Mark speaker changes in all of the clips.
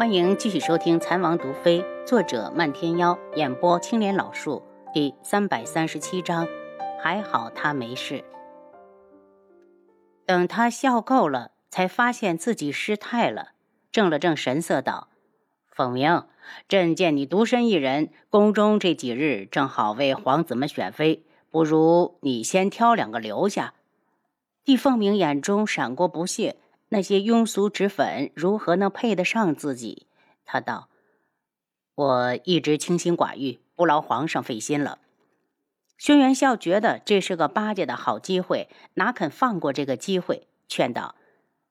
Speaker 1: 欢迎继续收听《残王毒妃》，作者漫天妖，演播青莲老树，第三百三十七章。还好他没事。等他笑够了，才发现自己失态了，正了正神色，道：“凤鸣，朕见你独身一人，宫中这几日正好为皇子们选妃，不如你先挑两个留下。”帝凤鸣眼中闪过不屑。那些庸俗脂粉如何能配得上自己？他道：“我一直清心寡欲，不劳皇上费心了。”轩辕笑觉得这是个巴结的好机会，哪肯放过这个机会，劝道：“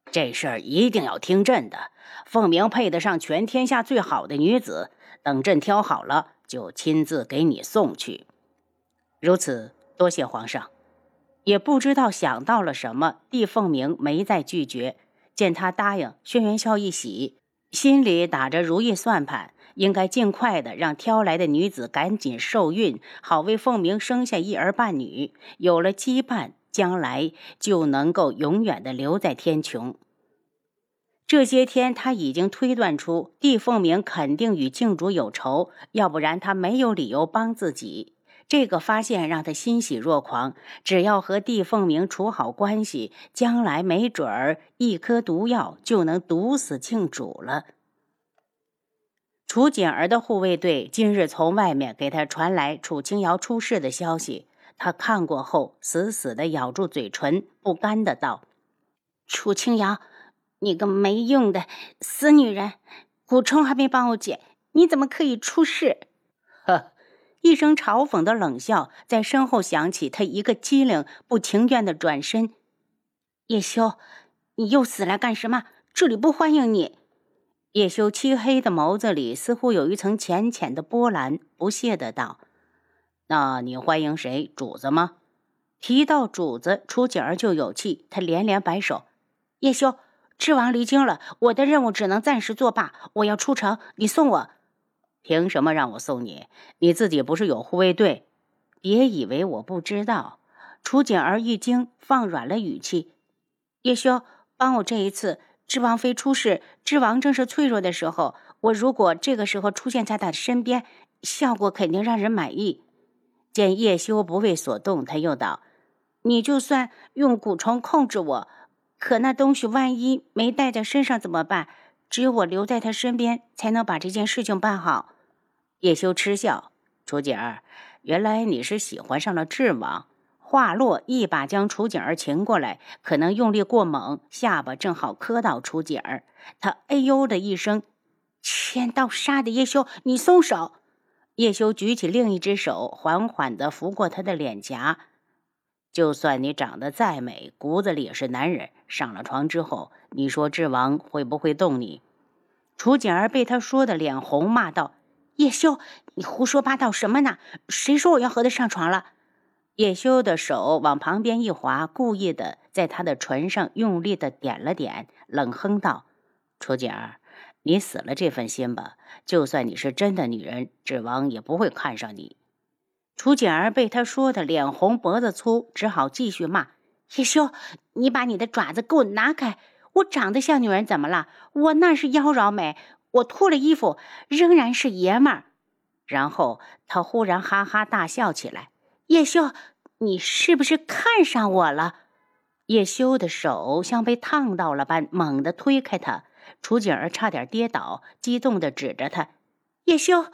Speaker 1: 这事儿一定要听朕的。凤鸣配得上全天下最好的女子，等朕挑好了，就亲自给你送去。如此，多谢皇上。”也不知道想到了什么，帝凤鸣没再拒绝。见他答应，轩辕笑一喜，心里打着如意算盘，应该尽快的让挑来的女子赶紧受孕，好为凤鸣生下一儿半女。有了羁绊，将来就能够永远的留在天穹。这些天，他已经推断出帝凤鸣肯定与静主有仇，要不然他没有理由帮自己。这个发现让他欣喜若狂，只要和帝凤鸣处好关系，将来没准儿一颗毒药就能毒死庆主了。楚锦儿的护卫队今日从外面给他传来楚清瑶出事的消息，他看过后死死的咬住嘴唇，不甘的道：“
Speaker 2: 楚清瑶，你个没用的死女人，蛊虫还没帮我解，你怎么可以出事？”
Speaker 1: 一声嘲讽的冷笑在身后响起，他一个机灵，不情愿的转身。
Speaker 2: 叶修，你又死来干什么？这里不欢迎你。
Speaker 1: 叶修漆黑的眸子里似乎有一层浅浅的波澜，不屑的道：“那你欢迎谁？主子吗？”提到主子，楚景儿就有气，他连连摆手：“
Speaker 2: 叶修，智王离京了，我的任务只能暂时作罢，我要出城，你送我。”
Speaker 1: 凭什么让我送你？你自己不是有护卫队？别以为我不知道。楚锦儿一惊，放软了语气：“
Speaker 2: 叶修，帮我这一次。知王妃出事，知王正是脆弱的时候。我如果这个时候出现在他的身边，效果肯定让人满意。”
Speaker 1: 见叶修不为所动，他又道：“
Speaker 2: 你就算用蛊虫控制我，可那东西万一没带在身上怎么办？”只有我留在他身边，才能把这件事情办好。
Speaker 1: 叶修嗤笑：“楚景儿，原来你是喜欢上了智王。”话落，一把将楚景儿擒过来，可能用力过猛，下巴正好磕到楚景儿。他哎呦的一声：“
Speaker 2: 千刀杀的叶修，你松手！”
Speaker 1: 叶修举起另一只手，缓缓地拂过他的脸颊。就算你长得再美，骨子里也是男人。上了床之后，你说智王会不会动你？
Speaker 2: 楚景儿被他说的脸红，骂道：“叶修，你胡说八道什么呢？谁说我要和他上床了？”
Speaker 1: 叶修的手往旁边一滑，故意的在他的唇上用力的点了点，冷哼道：“楚景儿，你死了这份心吧。就算你是真的女人，智王也不会看上你。”
Speaker 2: 楚景儿被他说的脸红脖子粗，只好继续骂：“叶修，你把你的爪子给我拿开！我长得像女人怎么了？我那是妖娆美，我脱了衣服仍然是爷们儿。”
Speaker 1: 然后他忽然哈哈大笑起来：“
Speaker 2: 叶修，你是不是看上我了？”
Speaker 1: 叶修的手像被烫到了般，猛地推开他。楚景儿差点跌倒，激动地指着他：“
Speaker 2: 叶修！”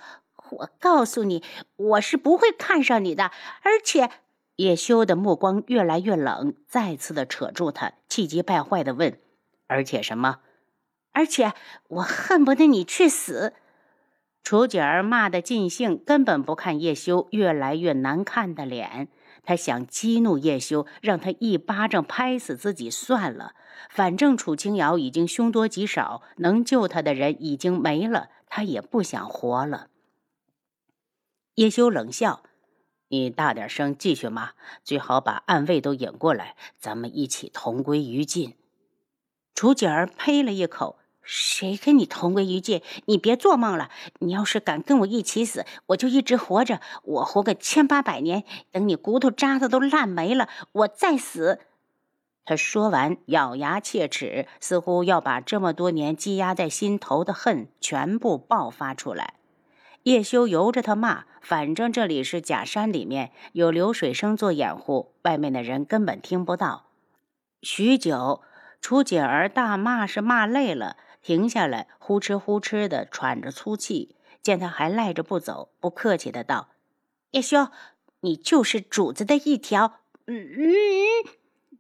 Speaker 2: 我告诉你，我是不会看上你的。而且，
Speaker 1: 叶修的目光越来越冷，再次的扯住他，气急败坏的问：“而且什么？
Speaker 2: 而且我恨不得你去死！”
Speaker 1: 楚景儿骂得尽兴，根本不看叶修越来越难看的脸。他想激怒叶修，让他一巴掌拍死自己算了。反正楚清瑶已经凶多吉少，能救他的人已经没了，他也不想活了。叶修冷笑：“你大点声，继续骂，最好把暗卫都引过来，咱们一起同归于尽。”
Speaker 2: 楚景儿呸了一口：“谁跟你同归于尽？你别做梦了！你要是敢跟我一起死，我就一直活着，我活个千八百年，等你骨头渣子都烂没了，我再死。”
Speaker 1: 他说完，咬牙切齿，似乎要把这么多年积压在心头的恨全部爆发出来。叶修由着他骂，反正这里是假山里面，有流水声做掩护，外面的人根本听不到。许久，楚锦儿大骂是骂累了，停下来，呼哧呼哧的喘着粗气。见他还赖着不走，不客气的道：“
Speaker 2: 叶修，你就是主子的一条。”嗯嗯。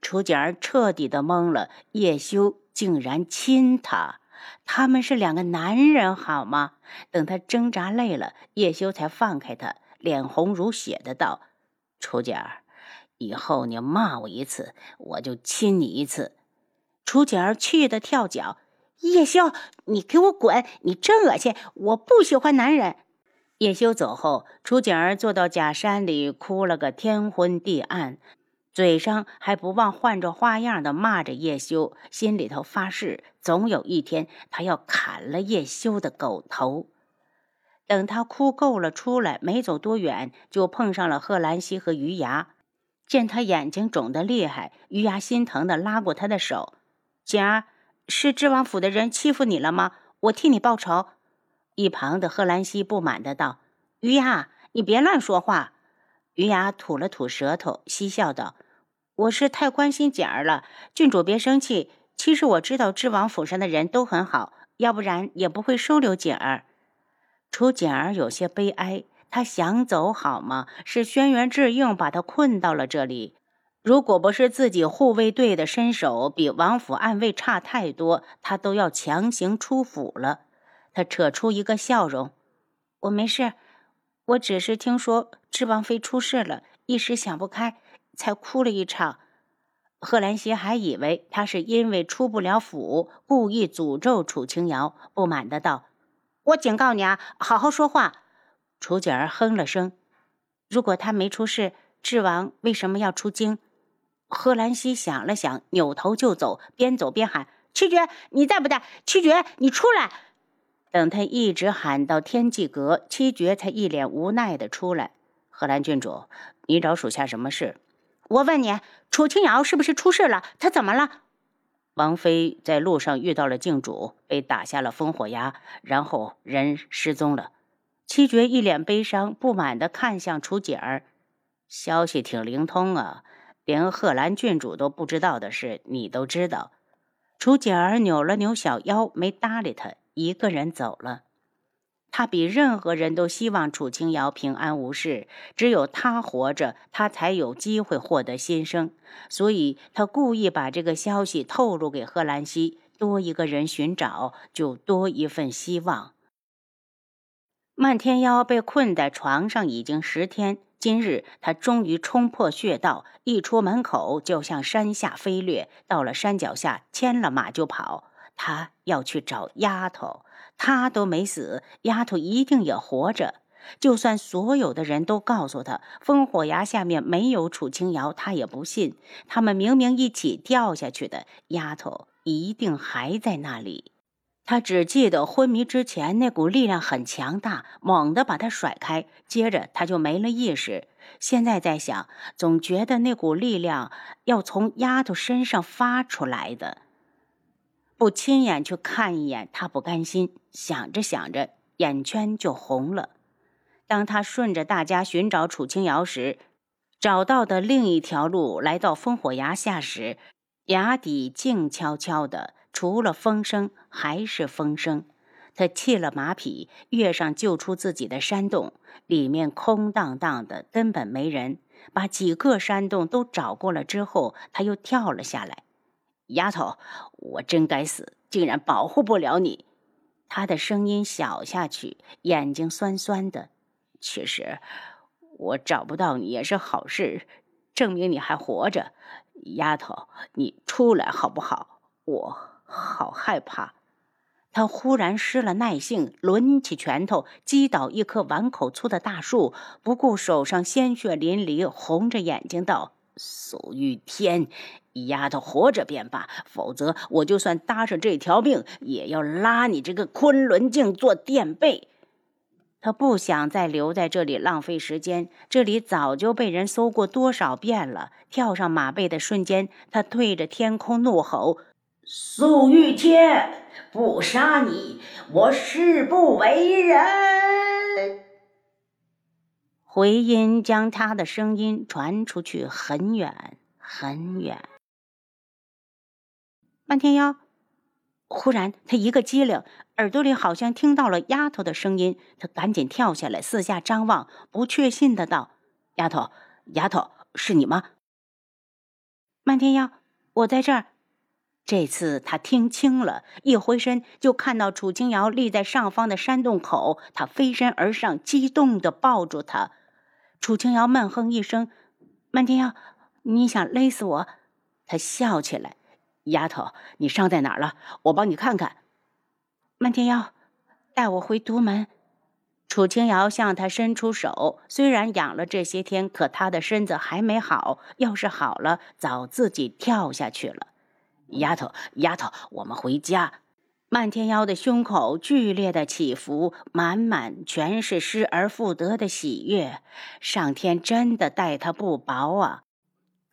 Speaker 1: 楚锦儿彻底的懵了，叶修竟然亲她，他们是两个男人好吗？等他挣扎累了，叶修才放开他，脸红如血的道：“楚锦儿，以后你骂我一次，我就亲你一次。”
Speaker 2: 楚锦儿气得跳脚：“叶修，你给我滚！你真恶心，我不喜欢男人。”
Speaker 1: 叶修走后，楚锦儿坐到假山里，哭了个天昏地暗。嘴上还不忘换着花样的骂着叶修，心里头发誓，总有一天他要砍了叶修的狗头。等他哭够了出来，没走多远，就碰上了贺兰溪和余牙。见他眼睛肿得厉害，余牙心疼的拉过他的手：“锦儿，是知王府的人欺负你了吗？我替你报仇。”一旁的贺兰溪不满的道：“余牙，你别乱说话。”余牙吐了吐舌头，嬉笑道。我是太关心简儿了，郡主别生气。其实我知道知王府上的人都很好，要不然也不会收留简儿。楚简儿有些悲哀，她想走好吗？是轩辕志硬把她困到了这里。如果不是自己护卫队的身手比王府暗卫差太多，她都要强行出府了。她扯出一个笑容：“我没事，我只是听说知王妃出事了，一时想不开。”才哭了一场，贺兰溪还以为他是因为出不了府，故意诅咒楚清瑶，不满的道：“
Speaker 2: 我警告你啊，好好说话。”
Speaker 1: 楚景儿哼了声：“如果他没出事，智王为什么要出京？”贺兰溪想了想，扭头就走，边走边喊：“
Speaker 2: 七绝，你在不在？七绝，你出来！”
Speaker 1: 等他一直喊到天际阁，七绝才一脸无奈的出来：“贺兰郡主，你找属下什么事？”
Speaker 2: 我问你，楚清瑶是不是出事了？她怎么了？
Speaker 1: 王妃在路上遇到了靖主，被打下了烽火崖，然后人失踪了。七绝一脸悲伤，不满地看向楚锦儿，消息挺灵通啊，连贺兰郡主都不知道的事，你都知道。楚锦儿扭了扭小腰，没搭理他，一个人走了。他比任何人都希望楚清瑶平安无事，只有他活着，他才有机会获得新生。所以，他故意把这个消息透露给贺兰溪，多一个人寻找，就多一份希望。漫天妖被困在床上已经十天，今日他终于冲破穴道，一出门口就向山下飞掠，到了山脚下，牵了马就跑。他要去找丫头。他都没死，丫头一定也活着。就算所有的人都告诉他烽火崖下面没有楚清瑶，他也不信。他们明明一起掉下去的，丫头一定还在那里。他只记得昏迷之前那股力量很强大，猛地把他甩开，接着他就没了意识。现在在想，总觉得那股力量要从丫头身上发出来的。不亲眼去看一眼，他不甘心。想着想着，眼圈就红了。当他顺着大家寻找楚清瑶时，找到的另一条路来到烽火崖下时，崖底静悄悄的，除了风声还是风声。他弃了马匹，跃上救出自己的山洞，里面空荡荡的，根本没人。把几个山洞都找过了之后，他又跳了下来。丫头，我真该死，竟然保护不了你。他的声音小下去，眼睛酸酸的。其实我找不到你也是好事，证明你还活着。丫头，你出来好不好？我好害怕。他忽然失了耐性，抡起拳头击倒一棵碗口粗的大树，不顾手上鲜血淋漓，红着眼睛道。苏玉天，丫头活着便罢，否则我就算搭上这条命，也要拉你这个昆仑镜做垫背。
Speaker 2: 他不想再留在这里浪费时间，这里早就被人搜过多少遍了。跳上马背的瞬间，他对着天空怒吼：“
Speaker 1: 苏玉天，不杀你，我誓不为人！”
Speaker 2: 回音将他的声音传出去很远很远。漫天妖。忽然，他一个机灵，耳朵里好像听到了丫头的声音。他赶紧跳下来，四下张望，不确信的道：“丫头，丫头，是你吗？”漫天妖，我在这儿。这次他听清了，一回身就看到楚清瑶立在上方的山洞口。他飞身而上，激动的抱住她。楚清瑶闷哼一声：“漫天妖，你想勒死我？”他笑起来。丫头，你伤在哪儿了？我帮你看看。漫天妖，带我回独门。楚清瑶向他伸出手，虽然养了这些天，可他的身子还没好。要是好了，早自己跳下去了。
Speaker 1: 丫头，丫头，我们回家。
Speaker 2: 漫天妖的胸口剧烈的起伏，满满全是失而复得的喜悦。上天真的待他不薄啊！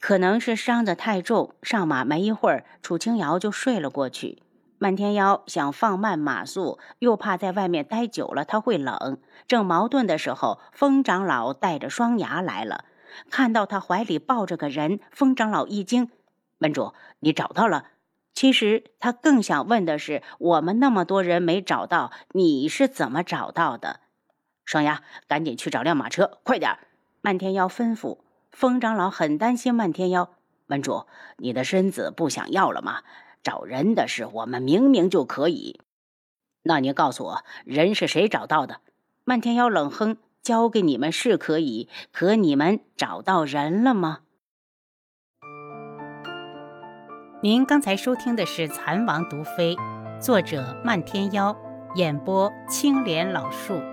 Speaker 2: 可能是伤得太重，上马没一会儿，楚清瑶就睡了过去。漫天妖想放慢马速，又怕在外面待久了他会冷。正矛盾的时候，风长老带着双牙来了，看到他怀里抱着个人，风长老一惊：“门主，你找到了？”其实他更想问的是：我们那么多人没找到，你是怎么找到的？
Speaker 1: 双牙，赶紧去找辆马车，快点！
Speaker 2: 漫天妖吩咐。风长老很担心漫天妖，
Speaker 1: 门主，你的身子不想要了吗？找人的事，我们明明就可以。那你告诉我，人是谁找到的？
Speaker 2: 漫天妖冷哼：“交给你们是可以，可你们找到人了吗？”
Speaker 3: 您刚才收听的是《蚕王毒妃》，作者漫天妖，演播青莲老树。